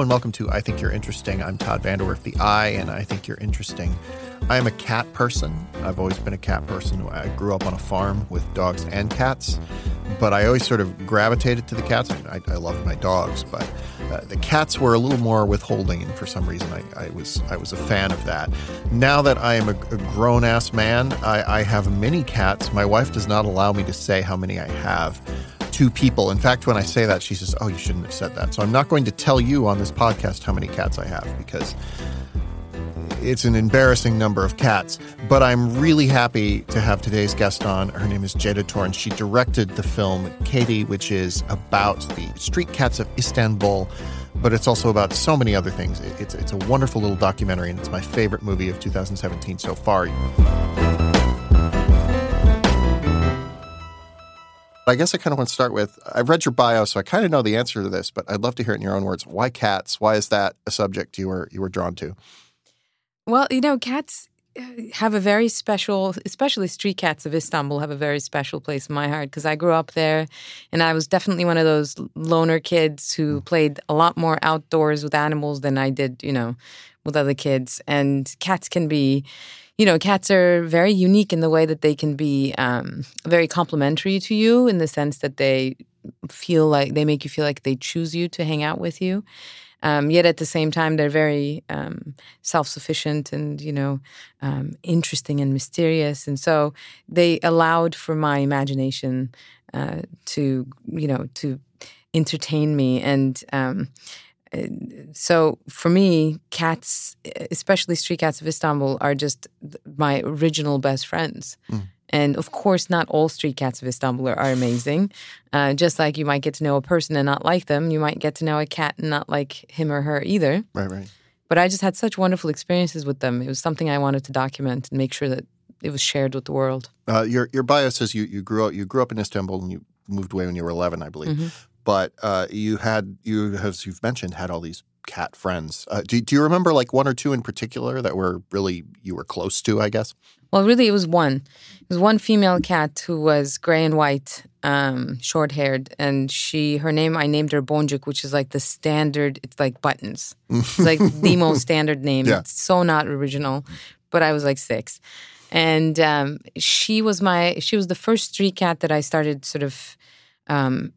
And welcome to I Think You're Interesting. I'm Todd VanDerWerff, the I, and I think you're interesting. I am a cat person. I've always been a cat person. I grew up on a farm with dogs and cats, but I always sort of gravitated to the cats. I, I love my dogs, but uh, the cats were a little more withholding, and for some reason, I, I was I was a fan of that. Now that I am a, a grown ass man, I, I have many cats. My wife does not allow me to say how many I have two people. In fact, when I say that, she says, Oh, you shouldn't have said that. So I'm not going to tell you on this podcast how many cats I have because it's an embarrassing number of cats. But I'm really happy to have today's guest on. Her name is Ceyda Torun. She directed the film Kedi, which is about the street cats of Istanbul. But it's also about so many other things. It's, it's a wonderful little documentary, and it's my favorite movie of 2017 so far. I guess I kind of want to start with I've read your bio, so I kind of know the answer to this, but I'd love to hear it in your own words. Why cats? Why is that a subject you were you were drawn to? Well, you know, cats uh, have a very special, especially street cats of Istanbul have a very special place in my heart because I grew up there and I was definitely one of those loner kids who mm. played a lot more outdoors with animals than I did, you know, with other kids. And cats can be, you know, cats are very unique in the way that they can be um, very complimentary to you in the sense that they feel like they make you feel like they choose you to hang out with you. Um, yet at the same time, they're very um, self-sufficient and you know um, interesting and mysterious, and so they allowed for my imagination uh, to you know to entertain me and um, so for me, cats, especially street cats of Istanbul, are just my original best friends. Mm. And of course, not all street cats of Istanbul are, are amazing. Uh, just like you might get to know a person and not like them, you might get to know a cat and not like him or her either. Right, right. But I just had such wonderful experiences with them. It was something I wanted to document and make sure that it was shared with the world. Uh, your your bio says you, you grew up you grew up in Istanbul and you moved away when you were eleven, I believe. Mm-hmm but uh, you had you as you've mentioned had all these cat friends. Uh, do, do you remember like one or two in particular that were really you were close to? I guess. Well, really, it was one. It was one female cat who was gray and white, um, short haired, and she her name I named her Bonjuk, which is like the standard. It's like buttons. It's like the most standard name. Yeah. It's so not original, but I was like six, and um, she was my she was the first street cat that I started sort of um,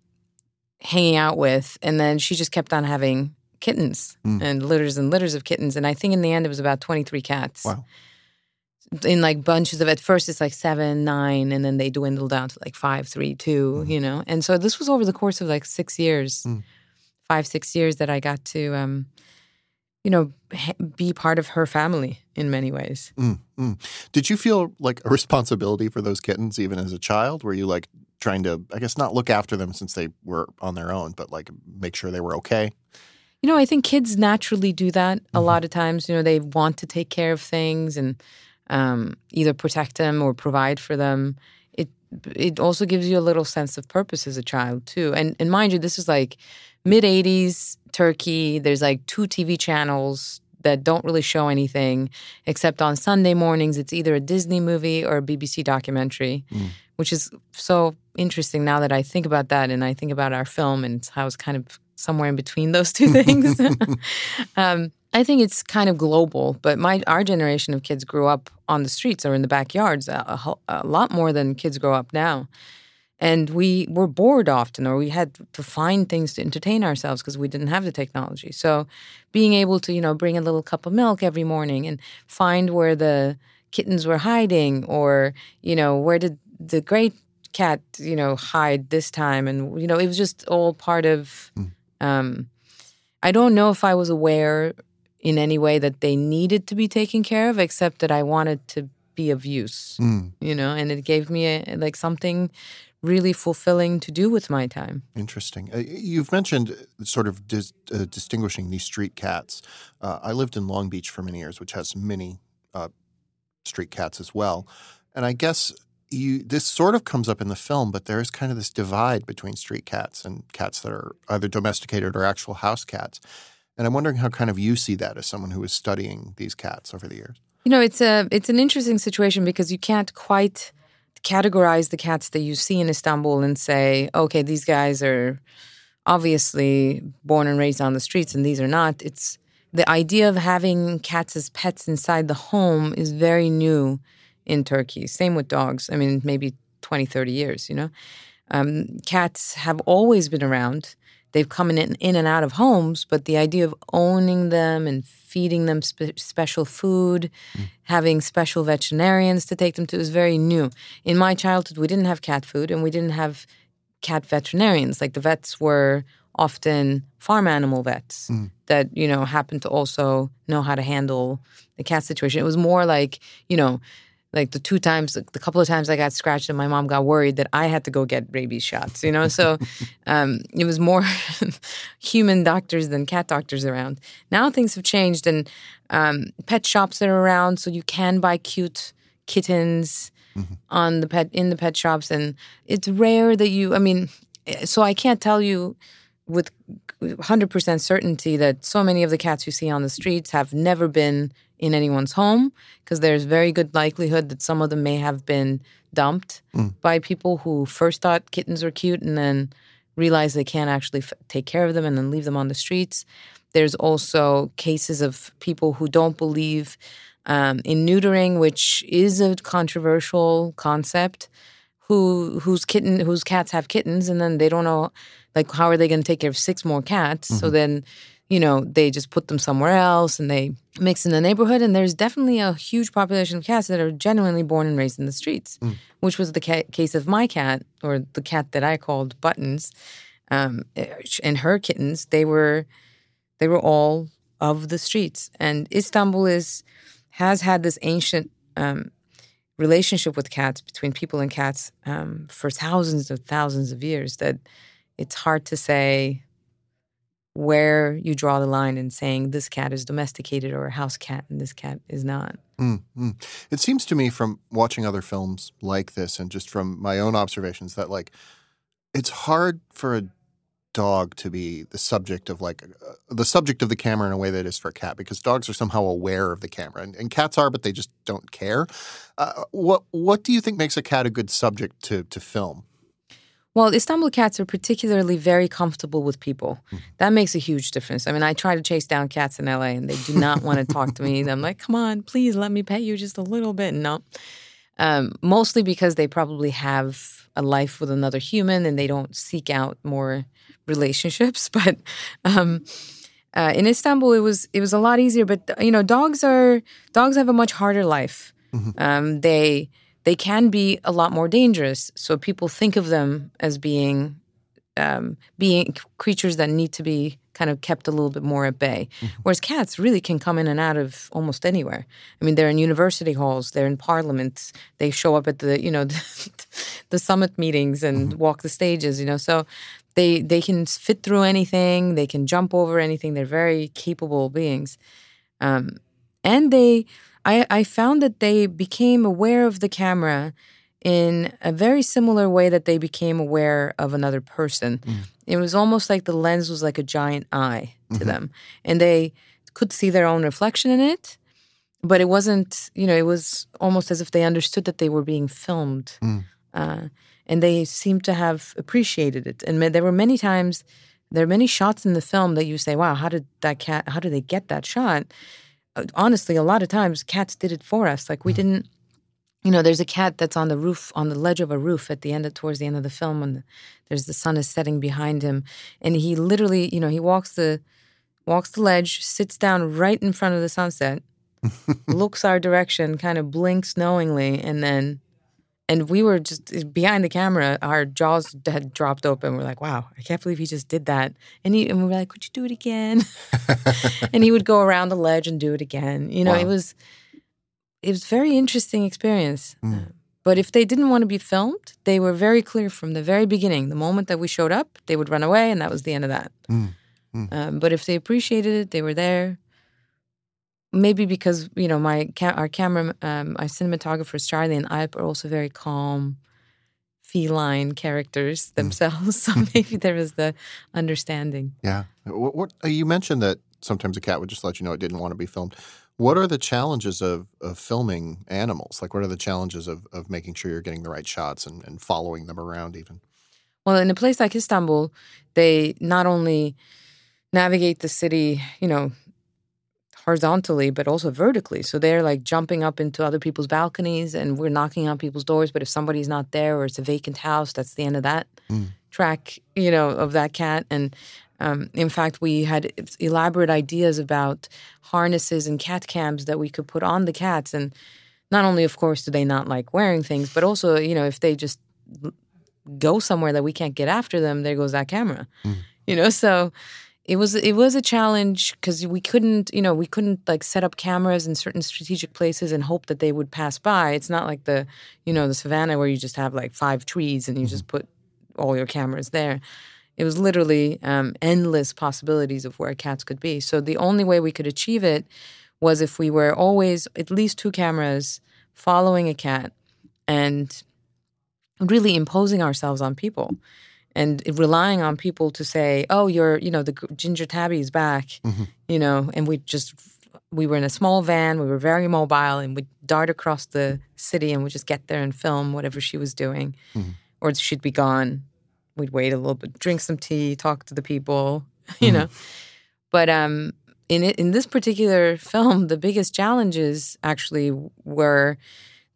hanging out with. And then she just kept on having kittens mm. and litters and litters of kittens. And I think in the end, it was about 23 cats. Wow. In like bunches of, at first it's like seven, nine, and then they dwindle down to like five, three, two, mm. you know? And so this was over the course of like six years, mm. five, six years that I got to, um, you know, be part of her family in many ways. Mm, mm. Did you feel like a responsibility for those kittens even as a child? Were you like, trying to, I guess, not look after them since they were on their own, but like make sure they were okay? You know, I think kids naturally do that a mm-hmm. lot of times. You know, they want to take care of things and um, either protect them or provide for them. It it also gives you a little sense of purpose as a child too. And and mind you, this is like mid '80s Turkey. There's like two TV channels that don't really show anything except on Sunday mornings. It's either a Disney movie or a BBC documentary. Mm which is so interesting now that I think about that and I think about our film and how it's kind of somewhere in between those two things. um, I think it's kind of global, but my our generation of kids grew up on the streets or in the backyards a, a, a lot more than kids grow up now. And we were bored often, or we had to find things to entertain ourselves because we didn't have the technology. So, being able to, you know, bring a little cup of milk every morning and find where the kittens were hiding, or you know, where did the great cat, you know, hide this time, and you know, it was just all part of. Mm. Um, I don't know if I was aware in any way that they needed to be taken care of, except that I wanted to be of use, mm. you know, and it gave me a, like something really fulfilling to do with my time. Interesting. Uh, you've mentioned sort of dis- uh, distinguishing these street cats. Uh, I lived in Long Beach for many years, which has many uh, street cats as well. And I guess you this sort of comes up in the film, but there is kind of this divide between street cats and cats that are either domesticated or actual house cats. And I'm wondering how kind of you see that as someone who is studying these cats over the years. You know, it's a it's an interesting situation because you can't quite categorize the cats that you see in Istanbul and say, okay, these guys are obviously born and raised on the streets, and these are not. It's the idea of having cats as pets inside the home is very new in Turkey. Same with dogs. I mean, maybe 20, 30 years, you know? Um, cats have always been around. They've come in, in and out of homes, but the idea of owning them and feeding them spe- special food, mm. having special veterinarians to take them to is very new. In my childhood, we didn't have cat food and we didn't have cat veterinarians. Like the vets were often farm animal vets mm. that you know happen to also know how to handle the cat situation. It was more like you know like the two times the couple of times i got scratched and my mom got worried that i had to go get rabies shots you know so um, it was more human doctors than cat doctors around now things have changed and um, pet shops are around so you can buy cute kittens mm-hmm. on the pet in the pet shops and it's rare that you i mean eh, so i can't tell you with 100% certainty that so many of the cats you see on the streets have never been in anyone's home because there's very good likelihood that some of them may have been dumped mm. by people who first thought kittens were cute and then realize they can't actually f- take care of them and then leave them on the streets. There's also cases of people who don't believe um, in neutering, which is a controversial concept. Who whose kitten whose cats have kittens and then they don't know like how are they going to take care of six more cats? Mm-hmm. So then you know, they just put them somewhere else and they mix in the neighborhood. And there's definitely a huge population of cats that are genuinely born and raised in the streets, mm. which was the ca- case of my cat or the cat that I called Buttons. Um, and her kittens, they were they were all of the streets. And Istanbul is has had this ancient um, relationship with cats between people and cats um, for thousands of thousands of years that it's hard to say where you draw the line in saying this cat is domesticated or a house cat and this cat is not. Mm-hmm. It seems to me from watching other films like this and just from my own observations that like it's hard for a dog to be the subject of like uh, the subject of the camera in a way that is for a cat because dogs are somehow aware of the camera and, and cats are but they just don't care. Uh, what what do you think makes a cat a good subject to to film? Well, Istanbul cats are particularly very comfortable with people. Mm-hmm. That makes a huge difference. I mean, I try to chase down cats in LA and they do not want to talk to me. I'm like, come on, please let me pet you just a little bit. No. Um, mostly because they probably have a life with another human and they don't seek out more relationships. But um, uh, in Istanbul, it was it was a lot easier. But you know, dogs are dogs have a much harder life. Mm-hmm. Um, they they can be a lot more dangerous. So people think of them as being um, being creatures that need to be kind of kept a little bit more at bay. Mm-hmm. Whereas cats really can come in and out of almost anywhere. I mean, they're in university halls, they're in parliaments, they show up at the you know the, the summit meetings and mm-hmm. walk the stages. You know, so they they can fit through anything, they can jump over anything. They're very capable beings, um, and they I, I found that they became aware of the camera in a very similar way that they became aware of another person. Mm. It was almost like the lens was like a giant eye to mm-hmm. them, and they could see their own reflection in it. But it wasn't, you know, it was almost as if they understood that they were being filmed. Mm. Uh, and they seemed to have appreciated it. And there were many times, there are many shots in the film that you say, wow, how did that cat, how did they get that shot? Uh, honestly, a lot of times cats did it for us. Like we mm. didn't, you know, there's a cat that's on the roof, on the ledge of a roof at the end of, towards the end of the film when the, there's the sun is setting behind him. And he literally, you know, he walks the, walks the ledge, sits down right in front of the sunset, looks our direction, kind of blinks knowingly, and then and we were just behind the camera. Our jaws had dropped open. We're like, "Wow, I can't believe he just did that." And he and we were like, "Could you do it again?" and he would go around the ledge and do it again. You know, wow. it was it was very interesting experience. Mm. But if they didn't want to be filmed, they were very clear from the very beginning. The moment that we showed up, they would run away, and that was the end of that. Mm. Mm. Um, but if they appreciated it, they were there maybe because you know my our camera, um, our cinematographers Charlie and I are also very calm, feline characters mm. themselves. so maybe there was the understanding. Yeah. What, what uh, you mentioned that sometimes a cat would just let you know it didn't want to be filmed. What are the challenges of, of filming animals? Like, what are the challenges of, of making sure you're getting the right shots and, and following them around, even? Well, in a place like Istanbul, they not only navigate the city, you know, horizontally, but also vertically. So they're like jumping up into other people's balconies and we're knocking on people's doors. But if somebody's not there or it's a vacant house, that's the end of that mm. track, you know, of that cat. And um, in fact, we had elaborate ideas about harnesses and cat cams that we could put on the cats. And not only, of course, do they not like wearing things, but also, you know, if they just go somewhere that we can't get after them, there goes that camera. Mm. You know, so it was it was a challenge because we couldn't, you know, we couldn't like set up cameras in certain strategic places and hope that they would pass by. It's not like the, you know, the savannah where you just have like five trees and you mm-hmm. just put all your cameras there. It was literally um, endless possibilities of where cats could be. So the only way we could achieve it was if we were always at least two cameras following a cat and really imposing ourselves on people and relying on people to say, "Oh, you're, you know, the ginger tabby is back," mm-hmm. you know, and we just we were in a small van, we were very mobile, and we'd dart across the city and we'd just get there and film whatever she was doing, mm-hmm. or she'd be gone. We'd wait a little bit, drink some tea, talk to the people, you mm-hmm. know. But um, in it, in this particular film, the biggest challenges actually were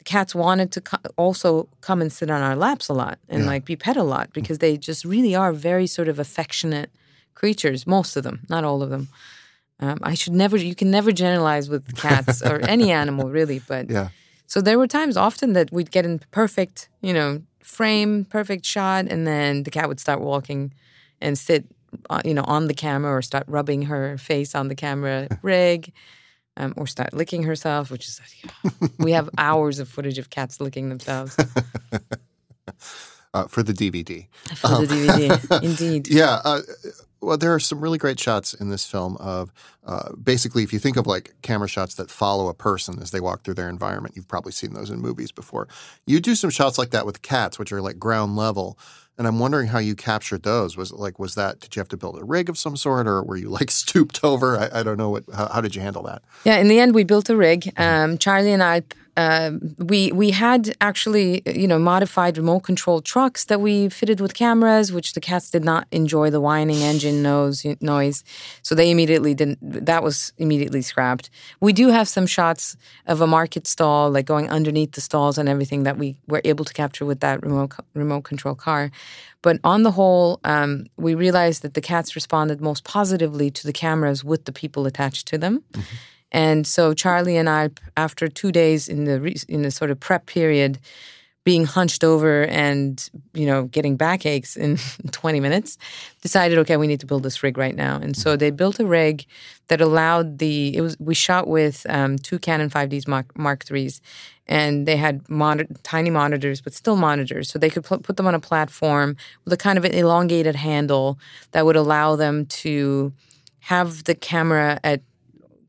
cats wanted to co- also come and sit on our laps a lot and yeah. like be pet a lot because they just really are very sort of affectionate creatures. Most of them, not all of them. Um, I should never. You can never generalize with cats or any animal really, but yeah. So there were times often that we'd get in perfect, you know, frame, perfect shot, and then the cat would start walking and sit, uh, you know, on the camera or start rubbing her face on the camera rig um, or start licking herself, which is we have hours of footage of cats licking themselves. Uh, for the DVD. For um, the DVD, indeed. Yeah. Uh, well, there are some really great shots in this film of uh, basically, if you think of like camera shots that follow a person as they walk through their environment, you've probably seen those in movies before. You do some shots like that with cats, which are like ground level. And I'm wondering how you captured those. Was it like, was that, did you have to build a rig of some sort or were you like stooped over? I, I don't know. What, how, how, did you handle that? Yeah, in the end, we built a rig. Mm-hmm. Um, Charlie and I uh, we we had actually you know modified remote control trucks that we fitted with cameras, which the cats did not enjoy the whining engine nose noise, so they immediately didn't. That was immediately scrapped. We do have some shots of a market stall, like going underneath the stalls and everything that we were able to capture with that remote remote control car. But on the whole, um, we realized that the cats responded most positively to the cameras with the people attached to them. Mm-hmm and so Charlie and I, after two days in the in the sort of prep period, being hunched over and you know getting backaches in 20 minutes, decided okay we need to build this rig right now. And so they built a rig that allowed the it was we shot with um, two Canon 5Ds Mark, III's, and they had tiny monitors, but still monitors, so they could put, put them on a platform with a kind of an elongated handle that would allow them to have the camera at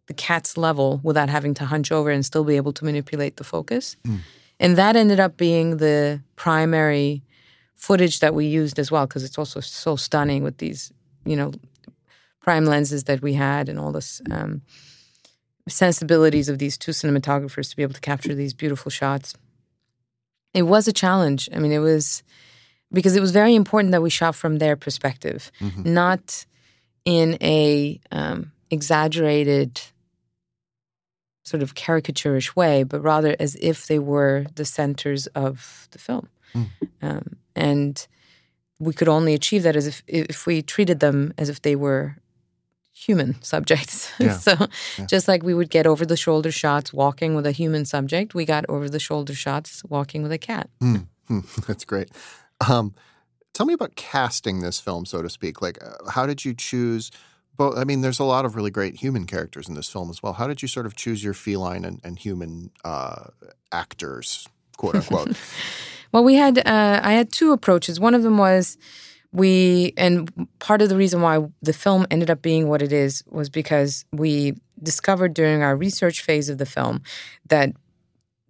the cat's level without having to hunch over and still be able to manipulate the focus. Mm. And that ended up being the primary footage that we used as well because it's also so stunning with these, you know, prime lenses that we had and all this um, sensibilities of these two cinematographers to be able to capture these beautiful shots. It was a challenge. I mean, it was because it was very important that we shot from their perspective, mm-hmm. not in a um, exaggerated sort of caricaturish way, but rather as if they were the centers of the film. Mm. Um, and we could only achieve that as if if we treated them as if they were human subjects. Yeah. so yeah. just like we would get over the shoulder shots walking with a human subject, we got over the shoulder shots walking with a cat. Mm. That's great. Um, tell me about casting this film, so to speak. Like, uh, how did you choose? But I mean, there's a lot of really great human characters in this film as well. How did you sort of choose your feline and, and human uh, actors, quote unquote? well, we had uh, I had two approaches. One of them was we, and part of the reason why the film ended up being what it is was because we discovered during our research phase of the film that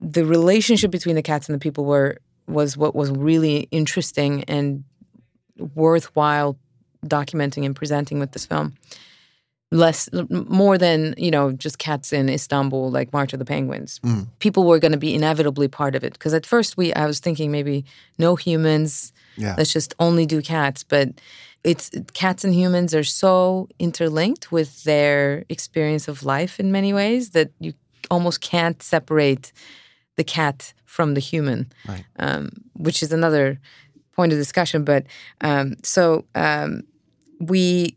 the relationship between the cats and the people were was what was really interesting and worthwhile documenting and presenting with this film. less more than you know just cats in istanbul like march of the penguins mm. people were going to be inevitably part of it because at first we i was thinking maybe no humans yeah. let's just only do cats but it's cats and humans are so interlinked with their experience of life in many ways that you almost can't separate the cat from the human right. um, which is another point of discussion but um, so um, we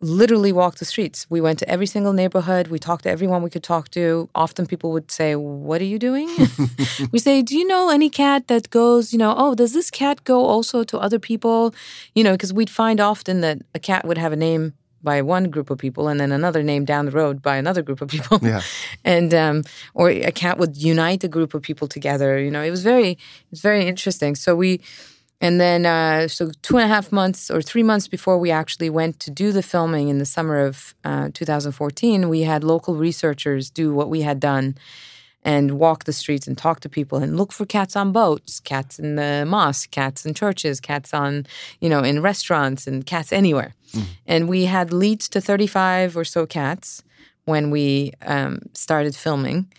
literally walked the streets. We went to every single neighborhood. We talked to everyone we could talk to. Often people would say, What are you doing? we say, Do you know any cat that goes, you know, oh, does this cat go also to other people? You know, because we'd find often that a cat would have a name by one group of people and then another name down the road by another group of people. Yeah. and um, or a cat would unite a group of people together. You know, it was very it's very interesting. So we and then, uh, so two and a half months or three months before we actually went to do the filming in the summer of uh, 2014, we had local researchers do what we had done and walk the streets and talk to people and look for cats on boats, cats in the mosque, cats in churches, cats on, you know, in restaurants and cats anywhere. Mm. And we had leads to 35 or so cats when we um, started filming.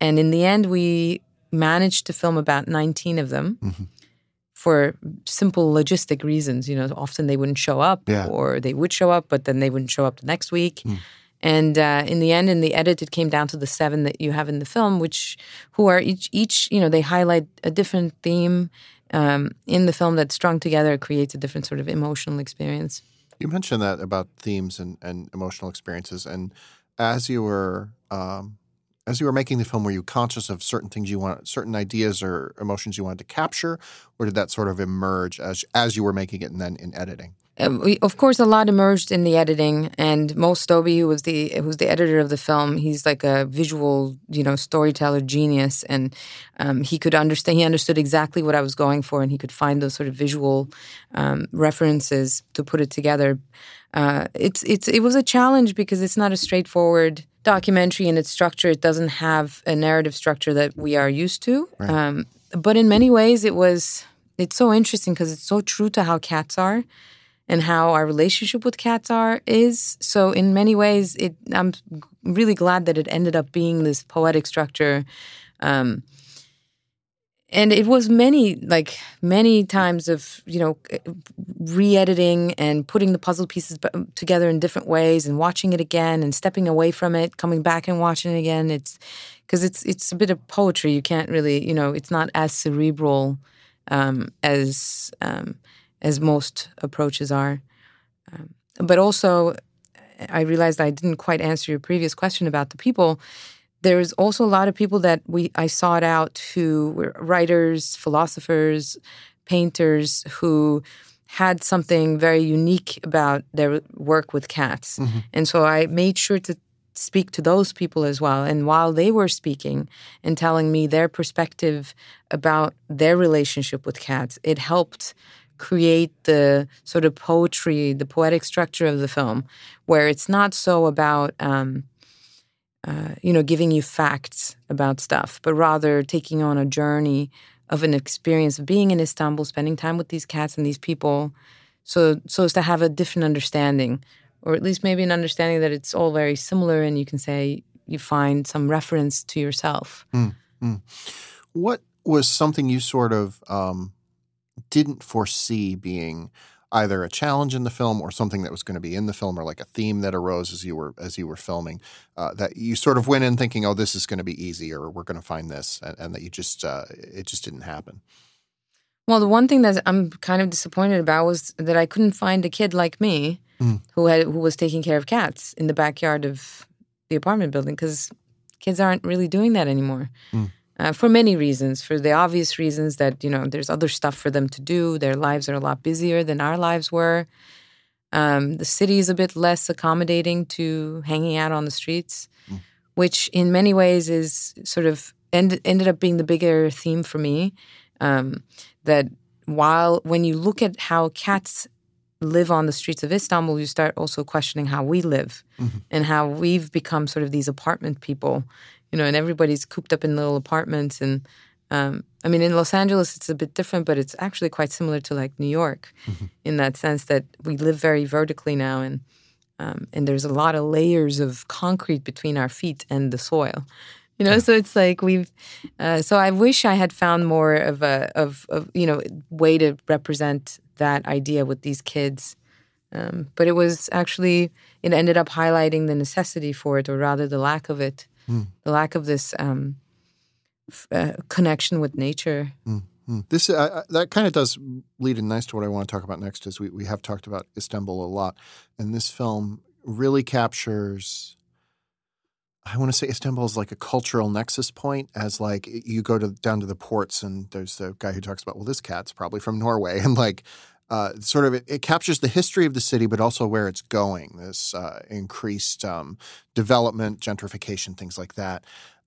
And in the end, we managed to film about 19 of them. Mm-hmm for simple logistic reasons. You know, often they wouldn't show up, yeah. or they would show up, but then they wouldn't show up the next week. Mm. And uh, in the end, in the edit, it came down to the seven that you have in the film, which who are each each you know they highlight a different theme um, in the film that strung together creates a different sort of emotional experience. You mentioned that about themes and, and emotional experiences, and as you were um, as you were making the film, were you conscious of certain things you want, certain ideas or emotions you wanted to capture, or did that sort of emerge as as you were making it and then in editing? Um, we, of course, a lot emerged in the editing, and Mo Stoebe, who was the who's the editor of the film, he's like a visual, you know, storyteller genius, and um, he could understand. He understood exactly what I was going for, and he could find those sort of visual um, references to put it together. Uh, it's it's it was a challenge because it's not a straightforward documentary in its structure. It doesn't have a narrative structure that we are used to. Right. Um, but in many ways, it was it's so interesting because it's so true to how cats are and how our relationship with cats are is. So in many ways, it I'm really glad that it ended up being this poetic structure. Um, and it was many like many times of you know re-editing and putting the puzzle pieces together in different ways and watching it again and stepping away from it coming back and watching it again. It's because it's it's a bit of poetry. You can't really you know it's not as cerebral um, as um, as most approaches are. Um, but also i realized i didn't quite answer your previous question about the people there's also a lot of people that we I sought out who were writers, philosophers, painters who had something very unique about their work with cats. Mm-hmm. And so I made sure to speak to those people as well. And while they were speaking and telling me their perspective about their relationship with cats, it helped create the sort of poetry, the poetic structure of the film, where it's not so about um, uh, you know, giving you facts about stuff, but rather taking on a journey of an experience of being in Istanbul, spending time with these cats and these people, so so as to have a different understanding, or at least maybe an understanding that it's all very similar, and you can say you find some reference to yourself. Mm, mm. What was something you sort of um, didn't foresee being either a challenge in the film or something that was going to be in the film or like a theme that arose as you were as you were filming uh, that you sort of went in thinking oh this is going to be easy or we're going to find this and, and that you just uh, it just didn't happen. Well the one thing that i'm kind of disappointed about was that i couldn't find a kid like me mm. who had who was taking care of cats in the backyard of the apartment building because kids aren't really doing that anymore. Mm uh, for many reasons. For the obvious reasons that you know there's other stuff for them to do. Their lives are a lot busier than our lives were. Um, the city is a bit less accommodating to hanging out on the streets, mm. which in many ways is sort of end, ended up being the bigger theme for me. Um, that while when you look at how cats live on the streets of Istanbul, you start also questioning how we live mm-hmm. and how we've become sort of these apartment people you know, and everybody's cooped up in little apartments. And um, I mean, in Los Angeles, it's a bit different, but it's actually quite similar to like New York mm-hmm. in that sense that we live very vertically now. And um, and there's a lot of layers of concrete between our feet and the soil. You know, so it's like we've. Uh, so I wish I had found more of a of, of you know way to represent that idea with these kids, um, but it was actually it ended up highlighting the necessity for it, or rather the lack of it, mm. the lack of this um, f- uh, connection with nature. Mm. This uh, that kind of does lead in nice to what I want to talk about next. Is we we have talked about Istanbul a lot, and this film really captures. I want to say Istanbul is like a cultural nexus point, as like you go to down to the ports, and there's the guy who talks about, well, this cat's probably from Norway, and like uh, sort of it, it, captures the history of the city, but also where it's going. This uh, increased um, development, gentrification, things like that.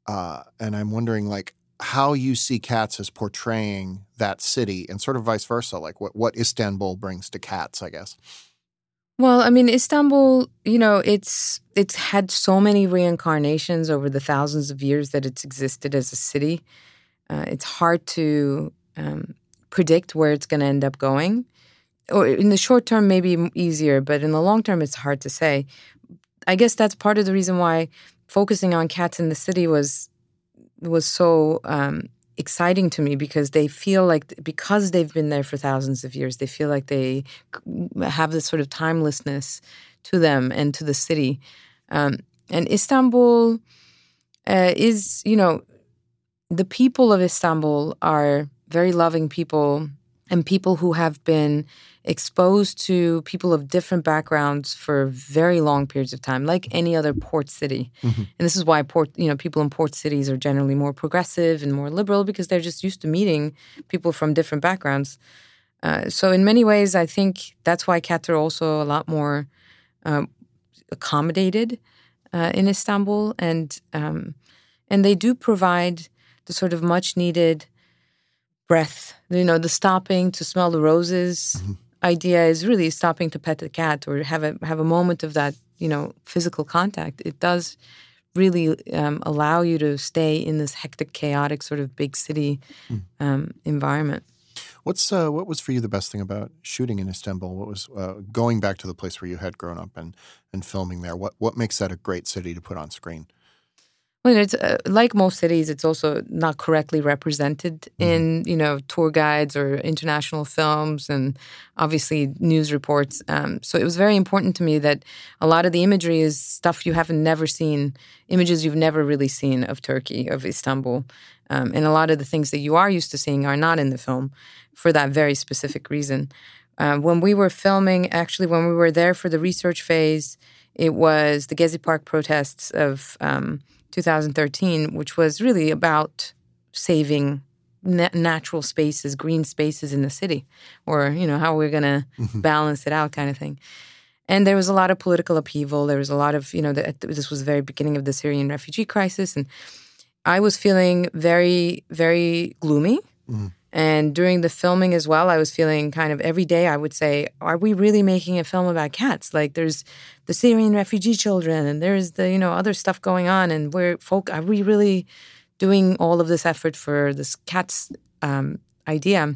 Uh, and I'm wondering, like, how you see Cats as portraying that city and sort of vice versa, like what, what Istanbul brings to Cats, I guess. Well, I mean, Istanbul, you know, it's it's had so many reincarnations over the thousands of years that it's existed as a city. Uh, it's hard to um, predict where it's going to end up going. Or in the short term, maybe easier, but in the long term, it's hard to say. I guess that's part of the reason why focusing on cats in the city was was so um, exciting to me because they feel like because they've been there for thousands of years, they feel like they have this sort of timelessness to them and to the city. Um, and Istanbul uh, is, you know, the people of Istanbul are very loving people and people who have been exposed to people of different backgrounds for very long periods of time, like any other port city. Mm-hmm. And this is why port, you know, people in port cities are generally more progressive and more liberal because they're just used to meeting people from different backgrounds. Uh, so in many ways, I think that's why cats are also a lot more um, accommodated uh, in Istanbul, and um, and they do provide the sort of much needed breath. You know, the stopping to smell the roses. Mm-hmm idea is really stopping to pet the cat or have a have a moment of that you know physical contact. It does really um, allow you to stay in this hectic chaotic sort of big city mm. um, environment. What's uh, what was for you the best thing about shooting in istanbul? What was uh, going back to the place where you had grown up and and filming there what what makes that a great city to put on screen well, it's uh, like most cities. It's also not correctly represented mm-hmm. in you know tour guides or international films, and obviously news reports. Um, so it was very important to me that a lot of the imagery is stuff you haven't never seen, images you've never really seen of Turkey, of Istanbul, um, and a lot of the things that you are used to seeing are not in the film, for that very specific reason. Uh, when we were filming, actually, when we were there for the research phase, it was the Gezi Park protests of. Um, 2013, which was really about saving na- natural spaces, green spaces in the city, or you know how we're going to mm-hmm. balance it out, kind of thing. And there was a lot of political upheaval. There was a lot of you know the, this was the very beginning of the Syrian refugee crisis, and I was feeling very very gloomy. Mm-hmm. And during the filming as well, I was feeling kind of every day I would say, Are we really making a film about cats? Like there's the Syrian refugee children and there's the, you know, other stuff going on. And we're folk are we really doing all of this effort for this cats um, idea?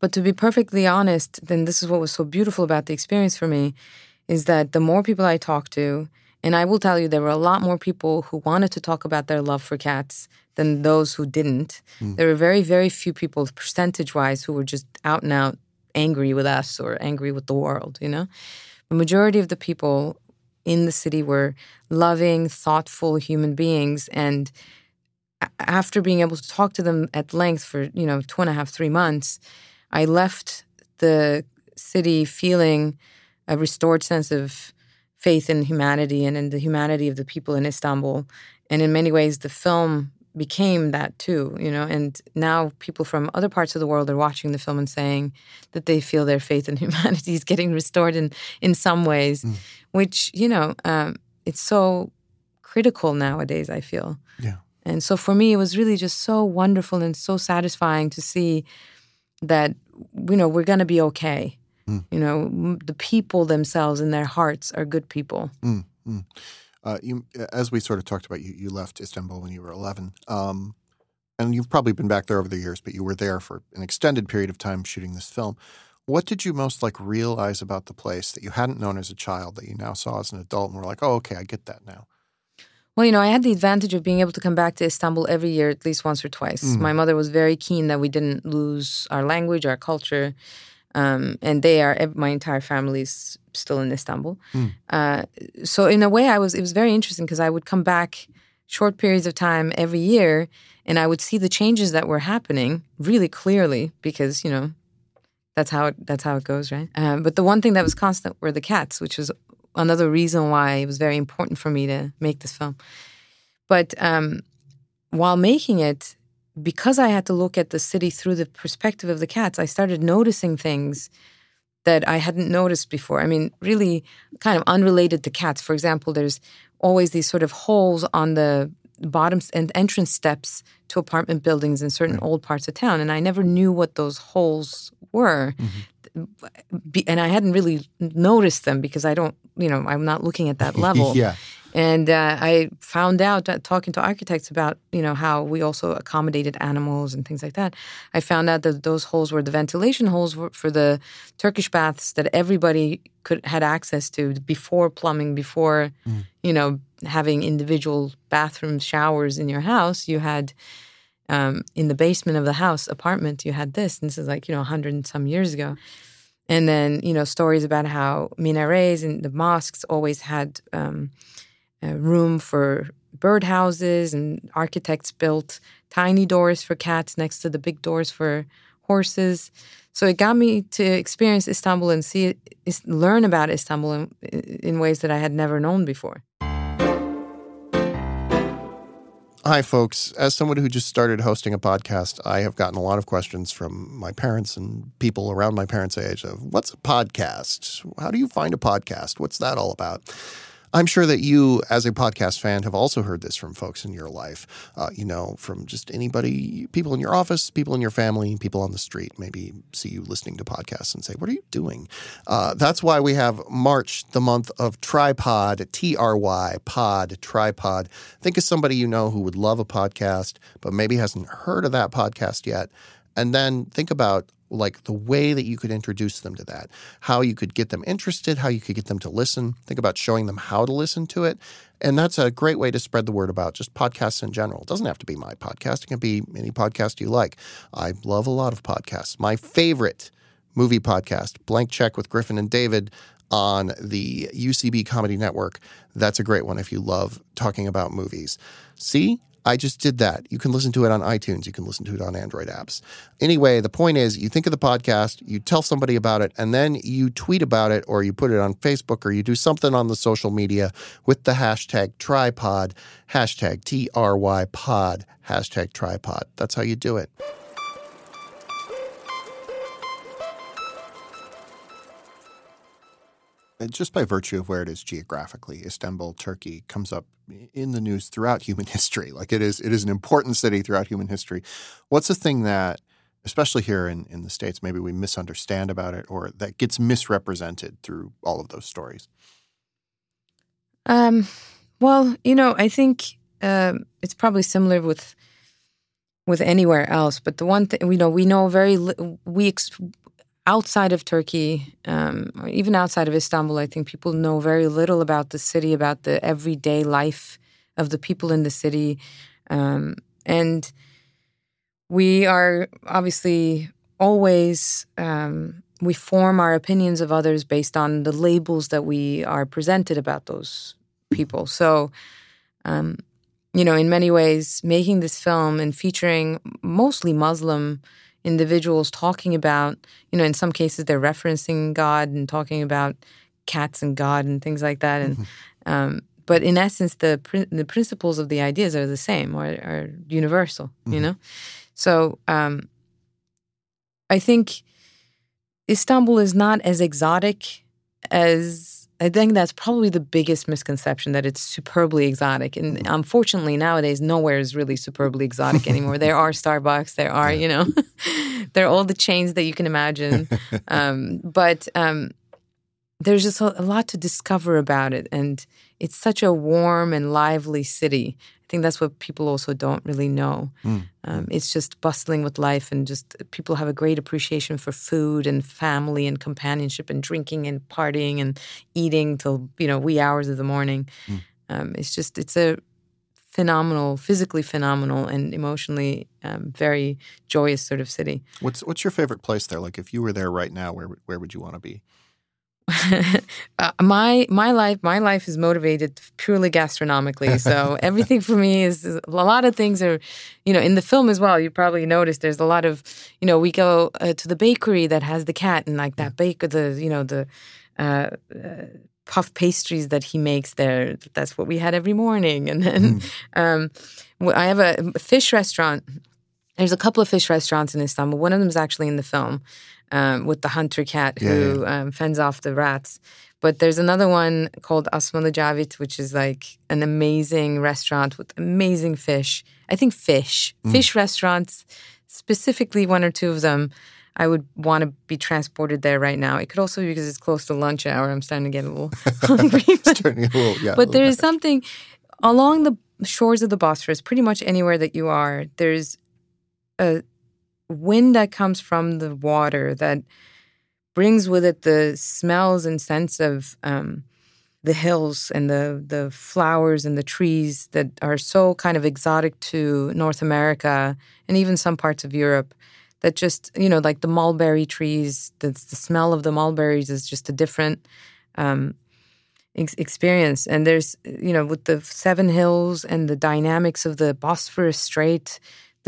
But to be perfectly honest, then this is what was so beautiful about the experience for me is that the more people I talked to, and I will tell you, there were a lot more people who wanted to talk about their love for cats than those who didn't. Mm. There were very, very few people, percentage wise, who were just out and out angry with us or angry with the world, you know? The majority of the people in the city were loving, thoughtful human beings. And after being able to talk to them at length for, you know, two and a half, three months, I left the city feeling a restored sense of faith in humanity and in the humanity of the people in Istanbul. And in many ways, the film became that too, you know. And now people from other parts of the world are watching the film and saying that they feel their faith in humanity is getting restored in in some ways, mm. which you know, um, it's so critical nowadays. I feel. Yeah. And so for me, it was really just so wonderful and so satisfying to see that you know we're going to be okay Mm. You know, the people themselves in their hearts are good people. Mm, mm. Uh, you, as we sort of talked about, you, you left Istanbul when you were 11. Um, and you've probably been back there over the years, but you were there for an extended period of time shooting this film. What did you most like realize about the place that you hadn't known as a child that you now saw as an adult and were like, oh, okay, I get that now? Well, you know, I had the advantage of being able to come back to Istanbul every year, at least once or twice. Mm. My mother was very keen that we didn't lose our language, our culture. Um, and they are, my entire family is still in Istanbul. Mm. Uh, so, in a way, I was, it was very interesting because I would come back short periods of time every year and I would see the changes that were happening really clearly because, you know, that's how it, that's how it goes, right? Um, but the one thing that was constant were the cats, which was another reason why it was very important for me to make this film. But um, while making it, because I had to look at the city through the perspective of the cats, I started noticing things that I hadn't noticed before. I mean, really kind of unrelated to cats. For example, there's always these sort of holes on the bottom and entrance steps to apartment buildings in certain right. old parts of town. And I never knew what those holes were. Mm-hmm and I hadn't really noticed them because I don't, you know, I'm not looking at that level. yeah. And uh, I found out that talking to architects about, you know, how we also accommodated animals and things like that. I found out that those holes were the ventilation holes for the Turkish baths that everybody could had access to before plumbing, before, mm. you know, having individual bathrooms, showers in your house. You had um, in the basement of the house apartment. You had this. And this is like you know, hundred and some years ago. And then, you know, stories about how minarets and the mosques always had um, room for birdhouses, and architects built tiny doors for cats next to the big doors for horses. So it got me to experience Istanbul and see learn about Istanbul in, in ways that I had never known before. Hi, folks. As someone who just started hosting a podcast, I have gotten a lot of questions from my parents and people around my parents' age of what's a podcast? How do you find a podcast? What's that all about? I'm sure that you, as a podcast fan, have also heard this from folks in your life. Uh, you know, from just anybody, people in your office, people in your family, people on the street, maybe see you listening to podcasts and say, What are you doing? Uh, that's why we have March, the month of Trypod, T R Y, pod, trypod. Think of somebody you know who would love a podcast, but maybe hasn't heard of that podcast yet. And then think about like the way that you could introduce them to that, how you could get them interested, how you could get them to listen. Think about showing them how to listen to it. And that's a great way to spread the word about just podcasts in general. It doesn't have to be my podcast, it can be any podcast you like. I love a lot of podcasts. My favorite movie podcast, Blank Check with Griffin and David on the UCB Comedy Network. That's a great one if you love talking about movies. See, I just did that. You can listen to it on iTunes. You can listen to it on Android apps. Anyway, the point is you think of the podcast, you tell somebody about it, and then you tweet about it or you put it on Facebook or you do something on the social media with the hashtag trypod, hashtag T R Y pod, hashtag trypod. That's how you do it. Just by virtue of where it is geographically, Istanbul, Turkey, comes up in the news throughout human history. Like it is, it is an important city throughout human history. What's the thing that, especially here in, in the States, maybe we misunderstand about it or that gets misrepresented through all of those stories? Um, well, you know, I think um, it's probably similar with with anywhere else. But the one thing, you know, we know very we ex- outside of Turkey, um, or even outside of Istanbul, I think people know very little about the city, about the everyday life of the people in the city. Um, and we are obviously always, um, we form our opinions of others based on the labels that we are presented about those people. So, um, you know, in many ways, making this film and featuring mostly Muslim individuals talking about, you know, in some cases they're referencing God and talking about cats and God and things like that. And mm-hmm. um, but in essence, the the principles of the ideas are the same or are universal. Mm-hmm. You know, so um, I think Istanbul is not as exotic as I think that's probably the biggest misconception that it's superbly exotic. And mm. unfortunately, nowadays, nowhere is really superbly exotic anymore. there are Starbucks, there are, you know, there are all the chains that you can imagine. Um, but um, there's just a, a, lot to discover about it. And it's such a warm and lively city. I think that's what people also don't really know. Mm. Um, it's just bustling with life, and just people have a great appreciation for food and family and companionship and drinking and partying and eating till you know wee hours of the morning. Mm. Um, it's just it's a phenomenal, physically phenomenal, and emotionally um, very joyous sort of city. What's what's your favorite place there? Like if you were there right now, where where would you want to be? Uh, my my life my life is motivated purely gastronomically. So everything for me is, is, a lot of things are you know in the film as well you probably noticed there's a lot of you know we go uh, to the bakery that has the cat and like that baker the you know the uh, uh puff pastries that he makes there that's what we had every morning. And then mm. um, i have a fish restaurant. There's a couple of fish restaurants in istanbul. One of them is actually in the film um, with the hunter cat who yeah. Um, fends off the rats. But there's another one called Asmalı Cavit, which is like an amazing restaurant with amazing fish. I think fish, mm. fish restaurants, specifically one or two of them. I would want to be transported there right now. It could also be because it's close to lunch hour. I'm starting to get a little hungry. but, a little, yeah, but there is something along the shores of the Bosphorus, pretty much anywhere that you are, there's a wind that comes from the water that brings with it the smells and scents of um, the hills and the the flowers and the trees that are so kind of exotic to North America and even some parts of Europe. That just you know, like the mulberry trees, the, the smell of the mulberries is just a different um, ex- experience. And there's you know, with the Seven Hills and the dynamics of the Bosphorus Strait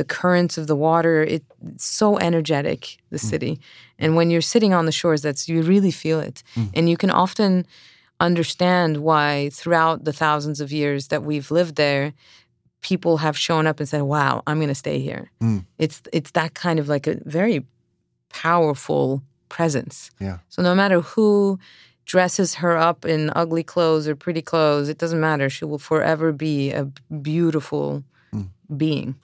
the currents of the water. It, it's so energetic, the mm. city. And when you're sitting on the shores, that's you really feel it. Mm. And you can often understand why throughout the thousands of years that we've lived there, people have shown up and said, "Wow, I'm going to stay here." Mm. It's it's that kind of like a very powerful presence. Yeah. So no matter who dresses her up in ugly clothes or pretty clothes, it doesn't matter. She will forever be a beautiful mm. being.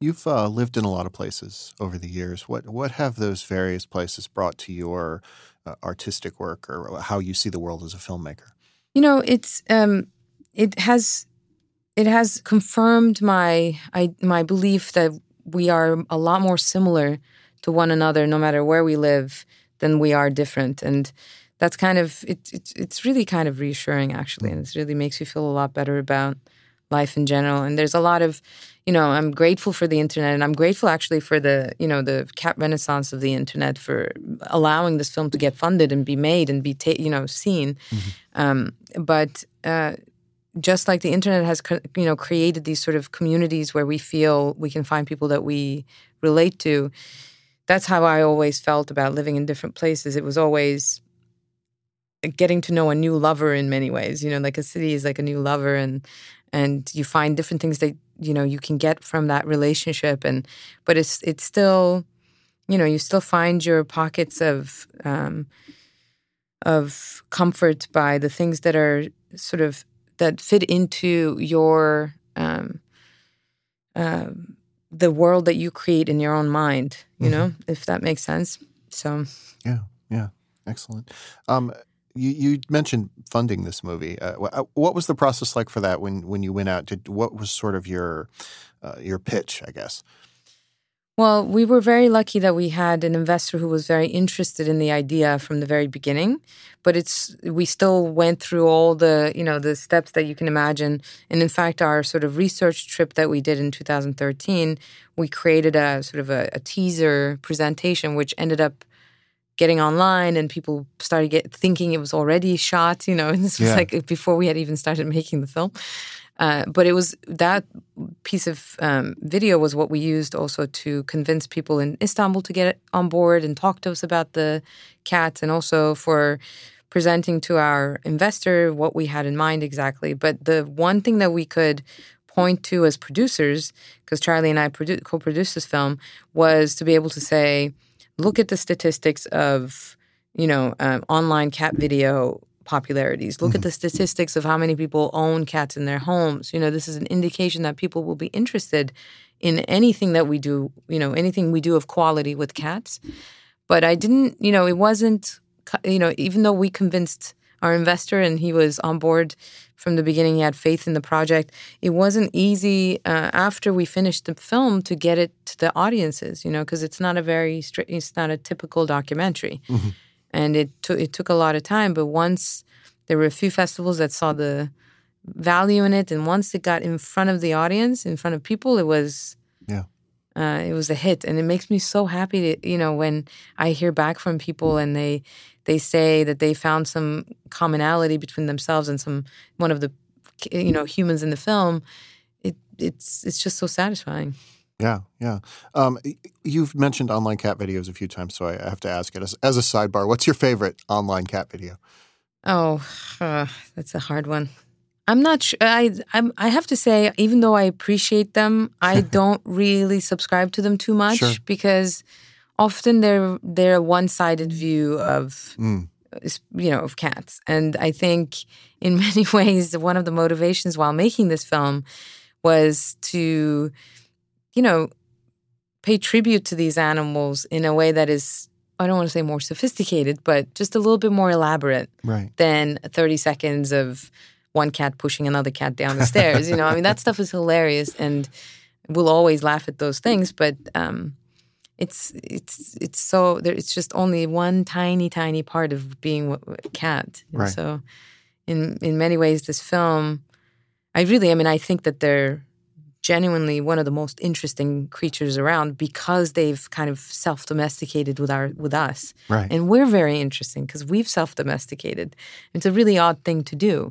You've uh, lived in a lot of places over the years. What what have those various places brought to your uh, artistic work, or how you see the world as a filmmaker? You know, it's um, it has it has confirmed my I, my belief that we are a lot more similar to one another, no matter where we live, than we are different, and that's kind of it, it it's really kind of reassuring actually, and it really makes you feel a lot better about life in general. And there's a lot of, you know, I'm grateful for the internet, and I'm grateful actually for the, you know, the cat renaissance of the internet for allowing this film to get funded and be made and be, ta- you know, seen. Mm-hmm. Um, but uh, just like the internet has, you know, created these sort of communities where we feel we can find people that we relate to. That's how I always felt about living in different places. It was always getting to know a new lover in many ways. You know, like a city is like a new lover, and and you find different things that you know you can get from that relationship and but it's it's still you know you still find your pockets of um, of comfort by the things that are sort of that fit into your um, uh, the world that you create in your own mind you mm-hmm. know if that makes sense so yeah yeah excellent um, you, you mentioned funding this movie. Uh, uh, what was the process like for that when when you went out? Did what was sort of your uh, your pitch? I guess. Well, we were very lucky that we had an investor who was very interested in the idea from the very beginning. But it's we still went through all the you know the steps that you can imagine. And in fact, our sort of research trip that we did in 2013, we created a sort of a, a teaser presentation, which ended up getting online and people started get, thinking it was already shot you know and this was yeah. like before we had even started making the film uh, but it was that piece of um, video was what we used also to convince people in istanbul to get on board and talk to us about the cat and also for presenting to our investor what we had in mind exactly but the one thing that we could point to as producers because charlie and i produ- co-produced this film was to be able to say look at the statistics of you know um, online cat video popularities. Look mm-hmm. at the statistics of how many people own cats in their homes. You know this is an indication that people will be interested in anything that we do you know anything we do of quality with cats. But i didn't you know it wasn't you know even though we convinced our investor and he was on board from the beginning. He had faith in the project. It wasn't easy uh, after we finished the film to get it to the audiences, you know, because it's not a very strict, it's not a typical documentary, mm-hmm. and it took it took a lot of time. But once there were a few festivals that saw the value in it, and once it got in front of the audience, in front of people, it was yeah. Uh, it was a hit, and it makes me so happy to you know when I hear back from people and they they say that they found some commonality between themselves and some one of the you know humans in the film. It it's it's just so satisfying. Yeah, yeah. Um, you've mentioned online cat videos a few times, so I have to ask it as, as a sidebar. What's your favorite online cat video? Oh, uh, that's a hard one. I'm not sure. I I'm, i have to say, even though I appreciate them, I don't really subscribe to them too much sure. because often they're they're a one sided view of mm. you know of cats, and I think in many ways one of the motivations while making this film was to you know pay tribute to these animals in a way that is I don't want to say more sophisticated, but just a little bit more elaborate right. than 30 seconds of one cat pushing another cat down the stairs. You know, I mean, that stuff is hilarious, and we'll always laugh at those things. But um, it's it's it's so there. It's just only one tiny, tiny part of being a cat. And right. So, in in many ways, this film, I really, I mean, I think that they're genuinely one of the most interesting creatures around because they've kind of self-domesticated with our with us right and we're very interesting because we've self-domesticated it's a really odd thing to do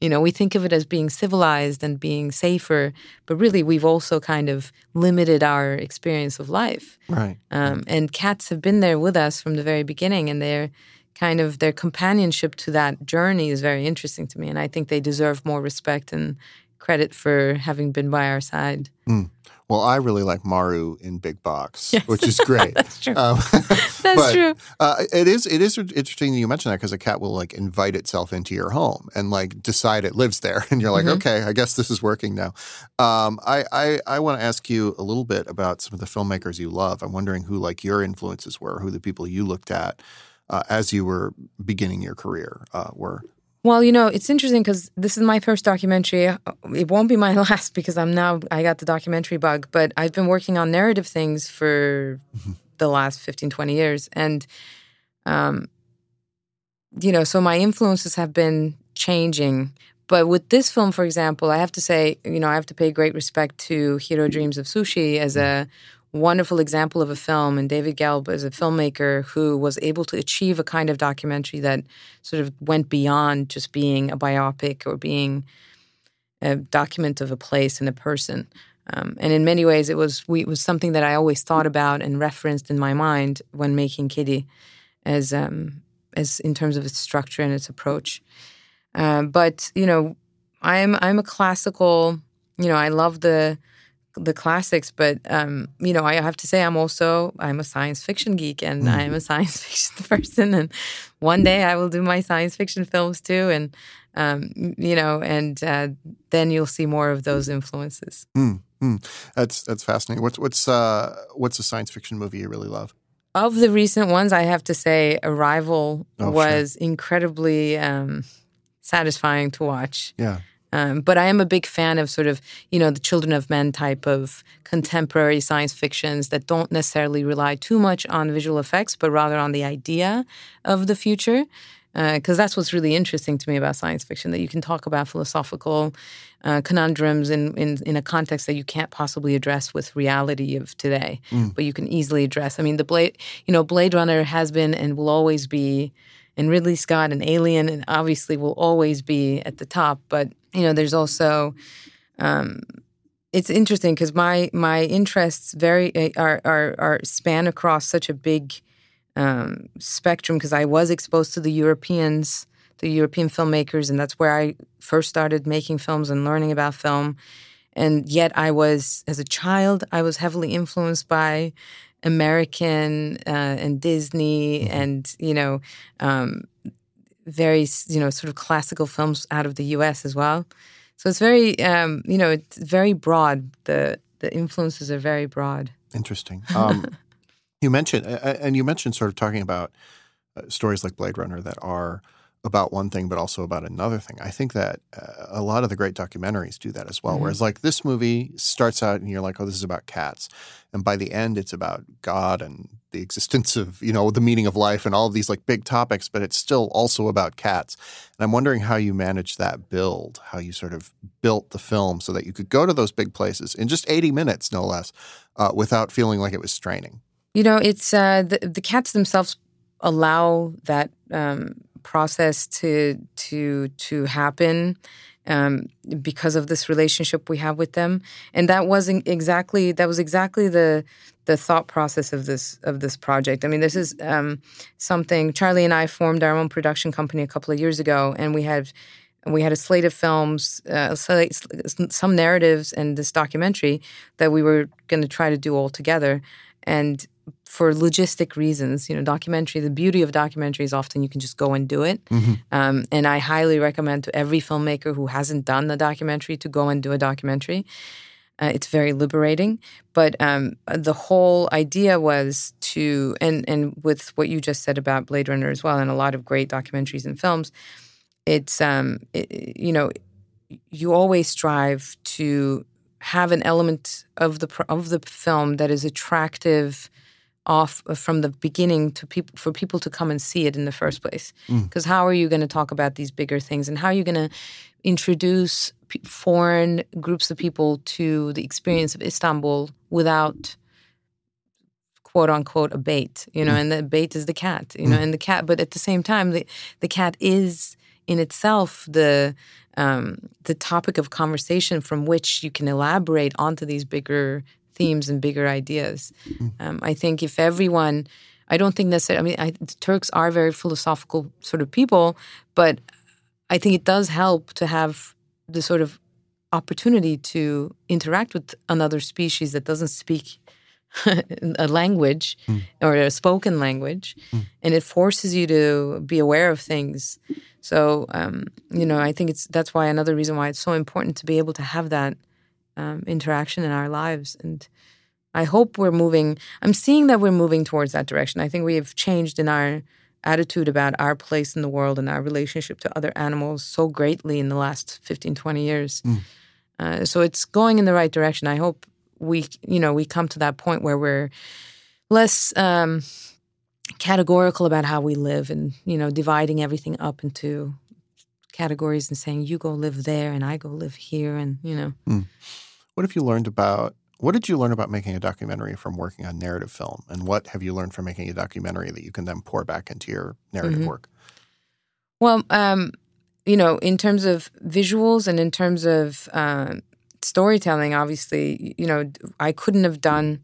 you know, we think of it as being civilized and being safer, but really we've also kind of limited our experience of life. Right. Um, and cats have been there with us from the very beginning, and their kind of their companionship to that journey is very interesting to me. And I think they deserve more respect and credit for having been by our side. Mm. Well, I really like Maru in Big Box, yes. which is great. That's true. Um, That's but, true. Uh, it is. It is interesting that you mention that because a cat will like invite itself into your home and like decide it lives there, and you're like, mm-hmm. okay, I guess this is working now. Um, I I, I want to ask you a little bit about some of the filmmakers you love. I'm wondering who like your influences were, who the people you looked at. Uh, as you were beginning your career uh, were? Well, you know, it's interesting because this is my first documentary. It won't be my last because I'm now, I got the documentary bug, but I've been working on narrative things for the last 15, 20 years. And, um, you know, so my influences have been changing. But with this film, for example, I have to say, you know, I have to pay great respect to Jiro Dreams of Sushi as a wonderful example of a film. And David Gelb is a filmmaker who was able to achieve a kind of documentary that sort of went beyond just being a biopic or being a document of a place and a person. Um, and in many ways, it was we, it was something that I always thought about and referenced in my mind when making Kedi, as um, as in terms of its structure and its approach. Uh, but you know, I'm I'm a classical. You know, I love the the classics, but um, you know, I have to say I'm also I'm a science fiction geek and mm. I'm a science fiction person, and one day I will do my science fiction films too, and um, you know, and uh, then you'll see more of those influences. Mm, mm. That's that's fascinating. What's what's uh, what's a science fiction movie you really love? Of the recent ones, I have to say, Arrival oh, was sure. incredibly um, satisfying to watch. Yeah. Um, but I am a big fan of sort of, you know, the Children of Men type of contemporary science fictions that don't necessarily rely too much on visual effects, but rather on the idea of the future. Because uh, that's what's really interesting to me about science fiction that you can talk about philosophical uh, conundrums in, in, in a context that you can't possibly address with reality of today, mm. but you can easily address. I mean, the Blade, you know, Blade Runner has been and will always be and Ridley Scott and Alien, and obviously will always be at the top. But you know, there's also um, it's interesting because my my interests very eh, are are, are span across such a big um, spectrum because I was exposed to the Europeans, the European filmmakers, and that's where I first started making films and learning about film. And yet, I was as a child, I was heavily influenced by American uh, and Disney mm-hmm. and you know um, very you know sort of classical films out of the U.S. as well. So it's very um, you know it's very broad. The the influences are very broad. Interesting. Um, you mentioned and you mentioned sort of talking about uh, stories like Blade Runner that are about one thing, but also about another thing. I think that uh, a lot of the great documentaries do that as well. Mhm. Whereas, like this movie starts out and you're like, "Oh, this is about cats," and by the end, it's about God and the existence of you know the meaning of life and all of these like big topics. But it's still also about cats. And I'm wondering how you managed that build, how you sort of built the film so that you could go to those big places in just 80 minutes, no less, uh, without feeling like it was straining. You know, it's uh, the the cats themselves allow that um, process to to to happen um, because of this relationship we have with them, and that wasn't exactly that was exactly the the thought process of this of this project. I mean, this is um, something Charlie and I formed our own production company a couple of years ago, and we had we had a slate of films, uh, slate- some narratives, and this documentary that we were going to try to do all together. And for logistic reasons, you know, documentary. The beauty of documentary is often you can just go and do it. Um, and I highly recommend to every filmmaker who hasn't done a documentary to go and do a documentary. Uh, it's very liberating. But um, the whole idea was to, and and with what you just said about Blade Runner as well, and a lot of great documentaries and films, it's um, it, you know, you always strive to have an element of the of the film that is attractive off uh, from the beginning to people for people to come and see it in the first place. Because how are you going to talk about these bigger things and how are you going to introduce p- foreign groups of people to the experience of Istanbul without quote unquote a bait you know? And the bait is the cat you know? And the cat but at the same time the the cat is in itself the um, the topic of conversation from which you can elaborate onto these bigger themes and bigger ideas. Um, I think if everyone, I don't think necessarily. I mean, I, the Turks are very philosophical sort of people, but I think it does help to have the sort of opportunity to interact with another species that doesn't speak a language or a spoken language, and it forces you to be aware of things. So, um, you know, I think it's that's why another reason why it's so important to be able to have that um, interaction in our lives. And I hope we're moving. I'm seeing that we're moving towards that direction. I think we have changed in our attitude about our place in the world and our relationship to other animals so greatly in the last 15, 20 years. Uh, so it's going in the right direction. I hope we, you know, we come to that point where we're less um, categorical about how we live and, you know, dividing everything up into categories and saying you go live there and I go live here and, you know. What have you learned about what did you learn about making a documentary from working on narrative film? And what have you learned from making a documentary that you can then pour back into your narrative Mhm. work? Well, um, you know, in terms of visuals and in terms of um, storytelling, obviously, you know, I couldn't have done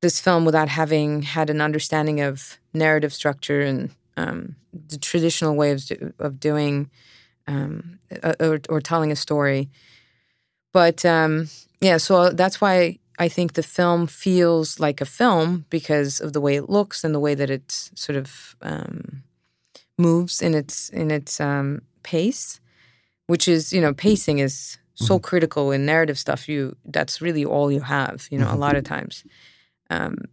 this film without having had an understanding of narrative structure and um, the traditional way of, of doing um, uh, or, or telling a story. But um, yeah, so that's why I think the film feels like a film because of the way it looks and the way that it sort of um, moves in its in its um, pace, which is you know pacing is so critical in narrative stuff. You that's really all you have. You know, a lot of times. Um,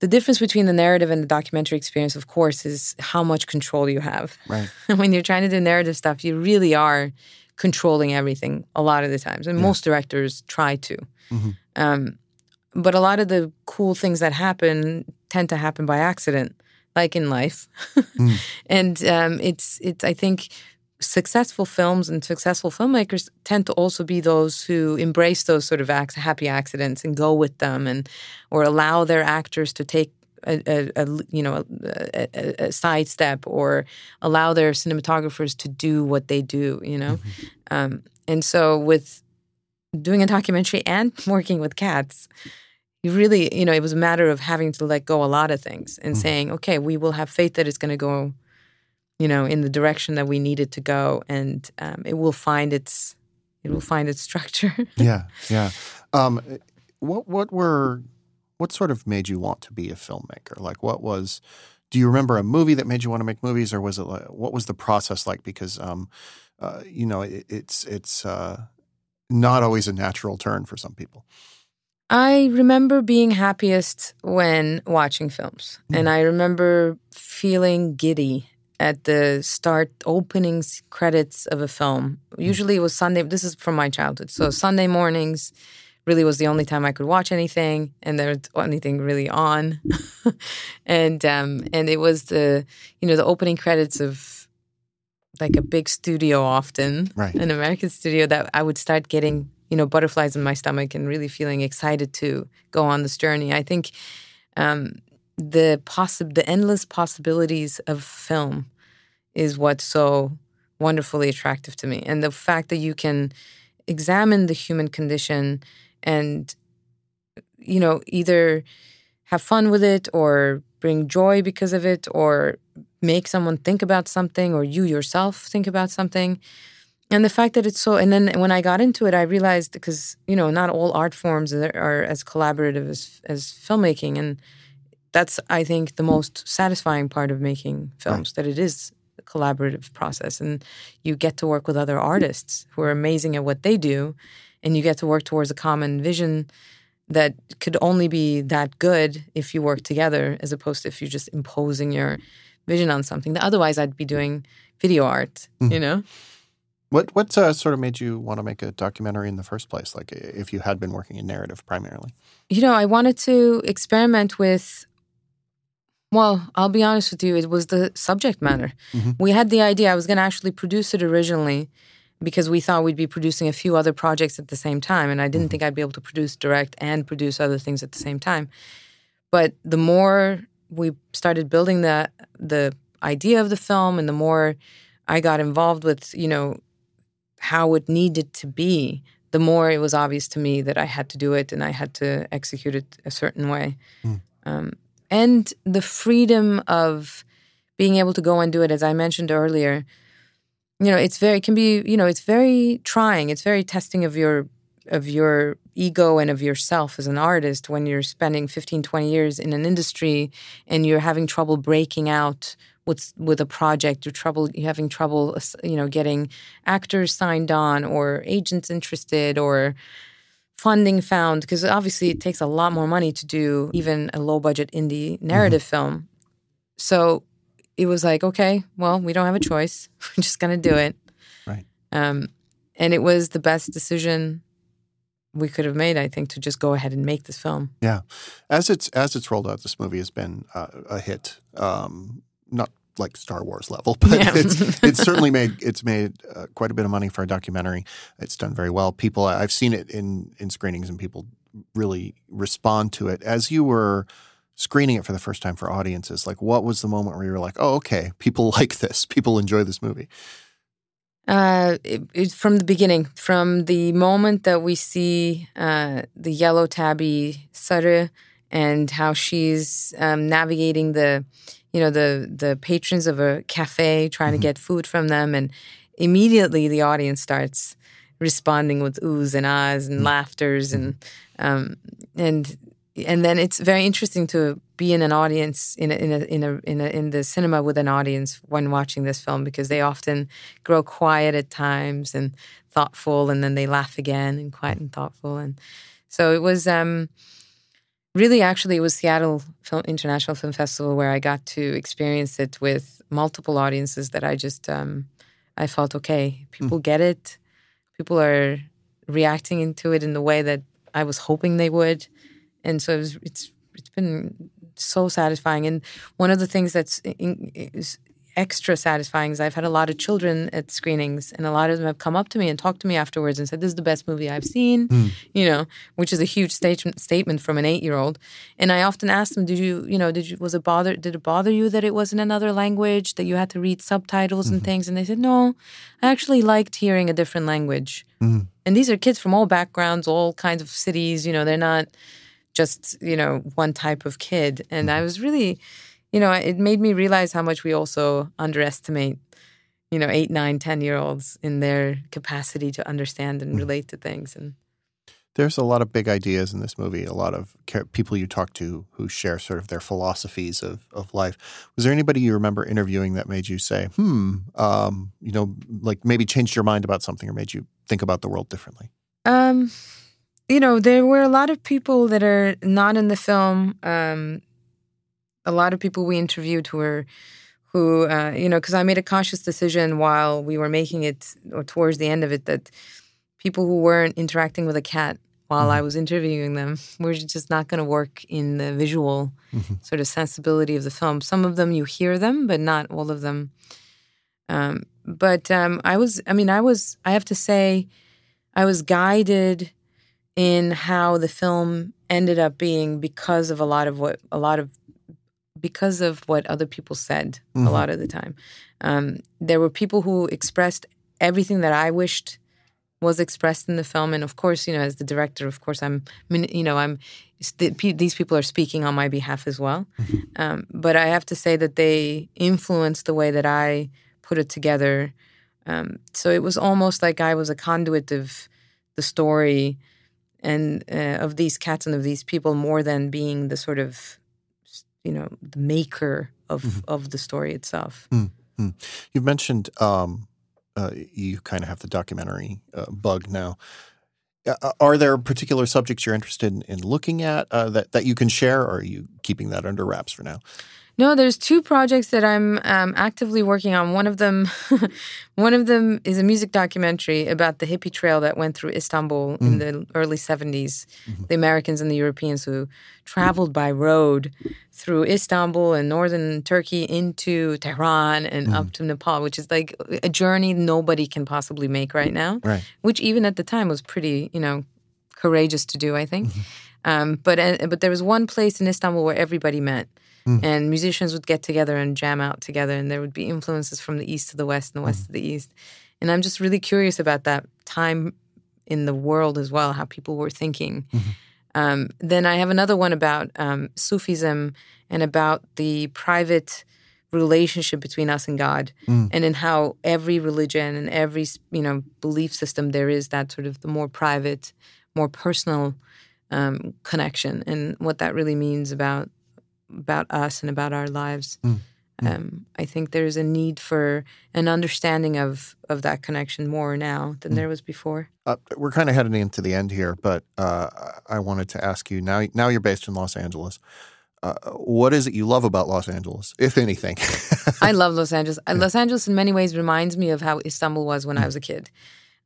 the difference between the narrative and the documentary experience, of course, is how much control you have. Right. when you're trying to do narrative stuff, you really are controlling everything a lot of the times, and most directors try to. Mhm. Um, but a lot of the cool things that happen tend to happen by accident, like in life. Mm. And um, it's it's I think successful films and successful filmmakers tend to also be those who embrace those sort of ac- happy accidents and go with them and or allow their actors to take a, a, a you know a, a, a sidestep or allow their cinematographers to do what they do you know? Um, and so with doing a documentary and working with cats you really you know it was a matter of having to let go a lot of things and saying okay we will have faith that it's going to go you know in the direction that we need it to go and um, it will find its it will find its structure. Yeah, yeah. Um, what what were what sort of made you want to be a filmmaker? Like, what was? Do you remember a movie that made you want to make movies, or was it like what was the process like? Because, um, uh, you know, it, it's it's uh, not always a natural turn for some people. I remember being happiest when watching films, and I remember feeling giddy at the start opening credits of a film. Usually it was Sunday. This is from my childhood. So Sunday mornings really was the only time I could watch anything, and there was anything really on. and um, and it was the you know the opening credits of like a big studio, often right. an American studio, that I would start getting you know butterflies in my stomach and really feeling excited to go on this journey. I think um, the possi- the endless possibilities of film is what's so wonderfully attractive to me, and the fact that you can examine the human condition and you know either have fun with it or bring joy because of it or make someone think about something or you yourself think about something. And the fact that it's so and then when i got into it i realized because you know not all art forms are, as collaborative as as filmmaking and that's i think the most satisfying part of making films that it is a collaborative process and you get to work with other artists who are amazing at what they do and you get to work towards a common vision that could only be that good if you work together as opposed to if you're just imposing your vision on something that otherwise I'd be doing video art, mm. you know? What what uh, sort of made you want to make a documentary in the first place? Like if you had been working in narrative primarily? You know, I wanted to experiment with well, I'll be honest with you, it was the subject matter. Mm-hmm. We had the idea I was going to actually produce it originally because we thought we'd be producing a few other projects at the same time. And I didn't mm-hmm. think I'd be able to produce, direct, and produce other things at the same time. But the more we started building the the idea of the film and the more I got involved with, you know, how it needed to be, the more it was obvious to me that I had to do it and I had to execute it a certain way. Mm. Um, and the freedom of being able to go and do it, as I mentioned earlier, you know it's very it can be you know it's very trying. It's very testing of your of your ego and of yourself as an artist when you're spending 15 20 years in an industry and you're having trouble breaking out with with a project. You're trouble you're having trouble you know getting actors signed on or agents interested or funding found because obviously it takes a lot more money to do even a low budget indie narrative mm-hmm. film. So it was like, okay, well, we don't have a choice. We're just going to do it. Right. Um, and it was the best decision we could have made, I think, to just go ahead and make this film. Yeah, as it's as it's rolled out, this movie has been uh, a hit. Um, not like Star Wars level, but yeah. it's it's certainly made it's made uh, quite a bit of money for a documentary. It's done very well. People, I've seen it in in screenings, and people really respond to it. As you were screening it for the first time for audiences, like what was the moment where you were like, "Oh, okay, people like this. People enjoy this movie." Uh, it, it, from the beginning, from the moment that we see uh, the yellow tabby Sarı and how she's um, navigating the, you know, the the patrons of a cafe trying mm-hmm. to get food from them, and immediately the audience starts responding with oohs and ahs and mm-hmm. laughters and um, and and then it's very interesting to be in an audience in a, in a, in a, in a, in the cinema with an audience when watching this film because they often grow quiet at times and thoughtful and then they laugh again and quiet and thoughtful. And so it was um, really actually it was Seattle Film International Film Festival where I got to experience it with multiple audiences that I just um, I felt okay people mm. get it. People are reacting into it in the way that I was hoping they would and so it was, it's it's been so satisfying. And one of the things that's in, is extra satisfying is I've had a lot of children at screenings, and a lot of them have come up to me and talked to me afterwards and said, "This is the best movie I've seen," mm. you know, which is a huge statement statement from an eight year old. And I often ask them, "Did you, you know, did you was it bother did it bother you that it was in another language that you had to read subtitles mm-hmm. and things?" And they said, "No, I actually liked hearing a different language." Mm-hmm. And these are kids from all backgrounds, all kinds of cities. You know, they're not just you know one type of kid and i mm-hmm. was really you know it made me realize how much we also underestimate you know eight nine ten year olds in their capacity to understand and mm. relate to things and there's a lot of big ideas in this movie a lot of people you talk to who share sort of their philosophies of, of life was there anybody you remember interviewing that made you say hmm um, you know like maybe changed your mind about something or made you think about the world differently um you know, there were a lot of people that are not in the film. Um, a lot of people we interviewed who were who uh, you know because I made a conscious decision while we were making it or towards the end of it that people who weren't interacting with a cat while mm-hmm. I was interviewing them were just not going to work in the visual mm-hmm. sort of sensibility of the film. Some of them you hear them, but not all of them. Um, but um, I was, I mean, I was, I have to say, I was guided in how the film ended up being because of a lot of what a lot of because of what other people said mm-hmm. a lot of the time. Um, there were people who expressed everything that I wished was expressed in the film, and of course, you know, as the director, of course, I'm, you know, I'm. These people are speaking on my behalf as well, mm-hmm. um, but I have to say that they influenced the way that I put it together. Um, so it was almost like I was a conduit of the story and uh, of these cats and of these people more than being the sort of you know the maker of mm-hmm. of the story itself. Mm-hmm. You've mentioned um, uh, you kind of have the documentary uh, bug now. Uh, are there particular subjects you're interested in, in looking at uh, that that you can share, or are you keeping that under wraps for now? No, there's two projects that I'm um, actively working on. One of them, one of them is a music documentary about the hippie trail that went through Istanbul mm. in the early 70s. Mm-hmm. The Americans and the Europeans who traveled by road through Istanbul and northern Turkey into Tehran and mm. up to Nepal, which is like a journey nobody can possibly make right now. Right. Which even at the time was pretty, you know, courageous to do. I think. Mm-hmm. Um, but uh, but there was one place in Istanbul where everybody met Mm. And musicians would get together and jam out together, and there would be influences from the east to the west and the west mm. to the east. And I'm just really curious about that time in the world as well, how people were thinking. Mm-hmm. Um, then I have another one about um, Sufism and about the private relationship between us and God, mm. and in how every religion and every you know belief system there is that sort of the more private, more personal um, connection, and what that really means about about us and about our lives. Mm. mm. Um, I think there's a need for an understanding of of that connection more now than mm. there was before. Uh, we're kind of heading into the end here, but uh, I wanted to ask you now. Now you're based in Los Angeles. Uh, what is it you love about Los Angeles, if anything? I love Los Angeles. Uh, Los Angeles, in many ways, reminds me of how Istanbul was when mm. I was a kid.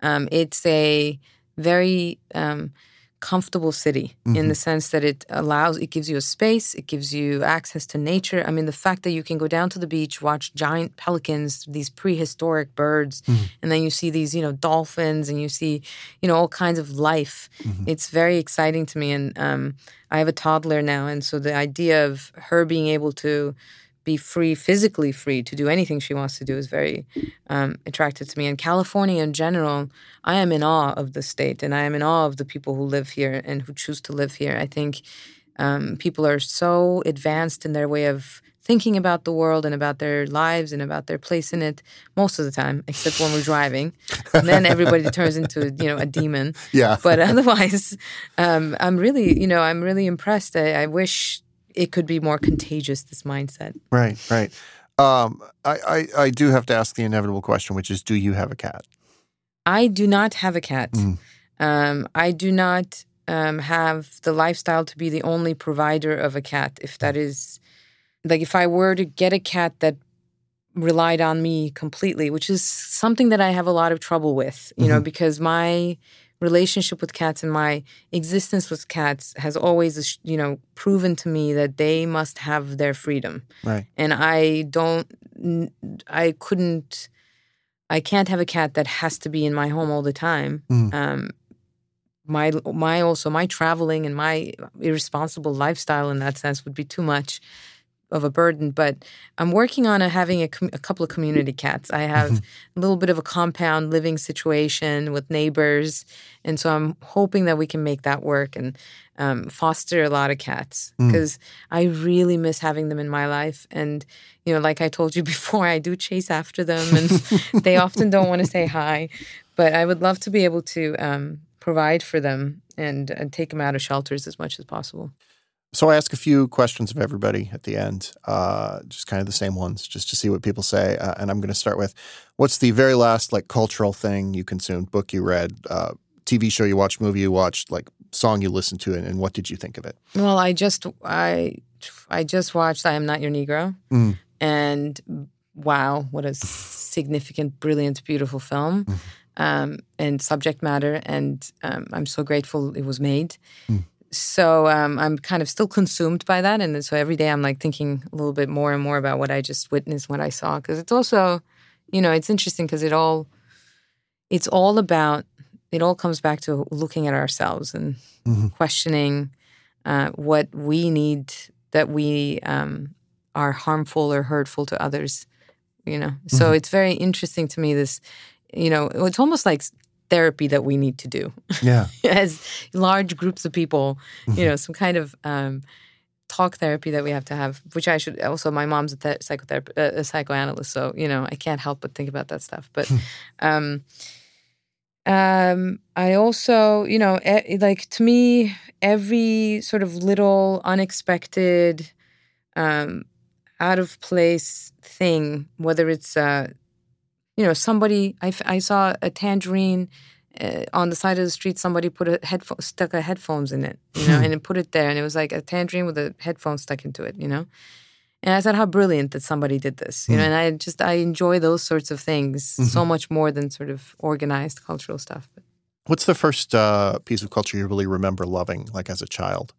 Um, it's a very um, comfortable city mm-hmm. in the mm-hmm. sense that it allows it gives you a space it gives you access to nature i mean the fact that you can go down to the beach watch giant pelicans these prehistoric birds mm-hmm. and then you see these you know dolphins and you see you know all kinds of life mm-hmm. it's very exciting to me and um, i have a toddler now and so the idea of her being able to be free, physically free to do anything she wants to do is very um, attractive to me. And California in general, I am in awe of the state and I am in awe of the people who live here and who choose to live here. I think um, people are so advanced in their way of thinking about the world and about their lives and about their place in it most of the time, except when we're driving. And then everybody turns into you know a demon. Yeah. But otherwise, um, I'm really you know I'm really impressed. I, I wish it could be more contagious. This mindset. Right, right. Um, I, I, I do have to ask the inevitable question, which is, do you have a cat? I do not have a cat. Mm. Um, I do not um, have the lifestyle to be the only provider of a cat. If that is, like, if I were to get a cat that relied on me completely, which is something that I have a lot of trouble with, you mm-hmm. know, because my relationship with cats and my existence with cats has always you know proven to me that they must have their freedom. Right. And i don't i couldn't i can't have a cat that has to be in my home all the time. Mm. um my my also my traveling and my irresponsible lifestyle in that sense would be too much of a burden, but I'm working on a, having a, com- a, couple of community cats. I have a little bit of a compound living situation with neighbors, and so I'm hoping that we can make that work and um, foster a lot of cats because mm. I really miss having them in my life. And you know, like I told you before, I do chase after them, and they often don't want to say hi. But I would love to be able to um, provide for them and, and take them out of shelters as much as possible. So I ask a few questions of everybody at the end, uh, just kind of the same ones, just to see what people say. Uh, and I'm going to start with, what's the very last like cultural thing you consumed, book you read, uh, TV show you watched, movie you watched, like song you listened to, and, and, what did you think of it? Well, I just I I just watched I Am Not Your Negro, mm. and wow, what a significant, brilliant, beautiful film. Mm. Um, and subject matter, and um, I'm so grateful it was made. Mm. So um, I'm kind of still consumed by that, and so every day I'm like thinking a little bit more and more about what I just witnessed, what I saw, because it's also, you know, it's interesting because it all, it's all about, it all comes back to looking at ourselves and Mhm. questioning uh, what we need that we um, are harmful or hurtful to others. You know, so it's very interesting to me. This, you know, it's almost like therapy that we need to do Yeah. as large groups of people. You know, some kind of um, talk therapy that we have to have. Which I should also. My mom's a th- psychotherapist, uh, a psychoanalyst, so you know, I can't help but think about that stuff. But. um um i also you know e- like to me every sort of little unexpected um out of place thing whether it's uh you know somebody I, I saw a tangerine uh, on the side of the street somebody put a headphone stuck a headphones in it you know and it put it there and it was like a tangerine with a headphone stuck into it you know and I thought how brilliant that somebody did this, you know. And I just I enjoy those sorts of things so much more than sort of organized cultural stuff. But What's the first uh, piece of culture you really remember loving, like as a child?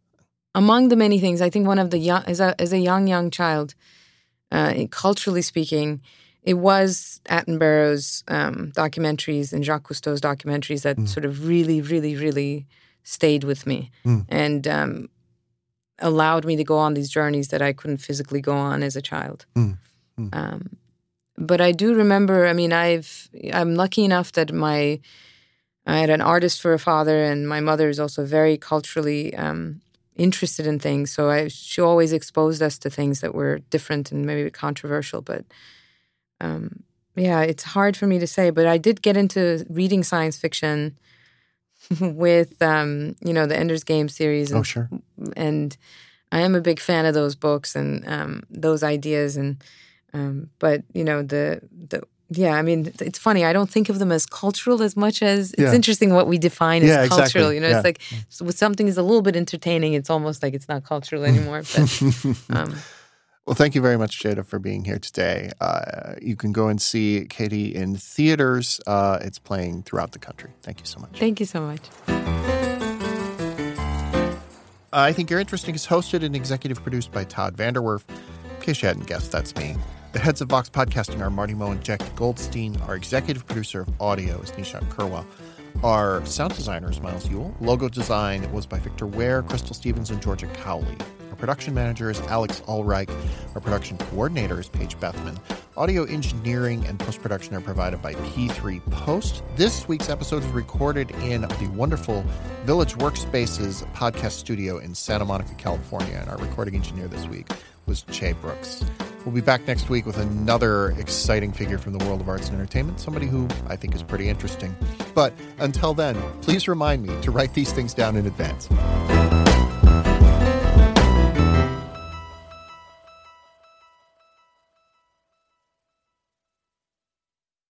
among the many things, I think one of the young as a as a young young child, uh, culturally speaking, it was Attenborough's um, documentaries and Jacques Cousteau's documentaries that sort of really, really, really stayed with me Mm. and um, allowed me to go on these journeys that I couldn't physically go on as a child. Mm. Mm. Um, but I do remember. I mean, I've I'm lucky enough that my I had an artist for a father, and my mother is also very culturally um, interested in things. So I, she always exposed us to things that were different and maybe controversial. But um, yeah, it's hard for me to say. But I did get into reading science fiction with um, you know the Ender's Game series. And, Oh, sure. and I am a big fan of those books and um, those ideas. And um, but you know the the yeah, I mean it's funny. I don't think of them as cultural as much as it's Yeah. interesting what we define as Yeah, cultural. exactly. You know, Yeah. it's like so when something is a little bit entertaining, it's almost like it's not cultural anymore. But um, Well, thank you very much, Ceyda, for being here today. Uh, you can go and see Kedi in theaters. Uh, it's playing throughout the country. Thank you so much. thank you so much. I Think You're Interesting is hosted and executive produced by Todd VanDerWerff. In case you hadn't guessed, that's me. The heads of Vox Podcasting are Marty Moe and Jack Goldstein. Our executive producer of audio is Nishat Kurwa. Our sound designer is Miles Ewell. Logo design was by Victor Ware, Crystal Stevens, and Georgia Cowley. Production manager is Alex Ulreich. Our production coordinator is Paige Bethman. Audio engineering and post production are provided by P3 Post. This week's episode is recorded in the wonderful Village Workspaces podcast studio in Santa Monica, California. And our recording engineer this week was Che Brooks. We'll be back next week with another exciting figure from the world of arts and entertainment, somebody who I think is pretty interesting. But until then, please remind me to write these things down in advance.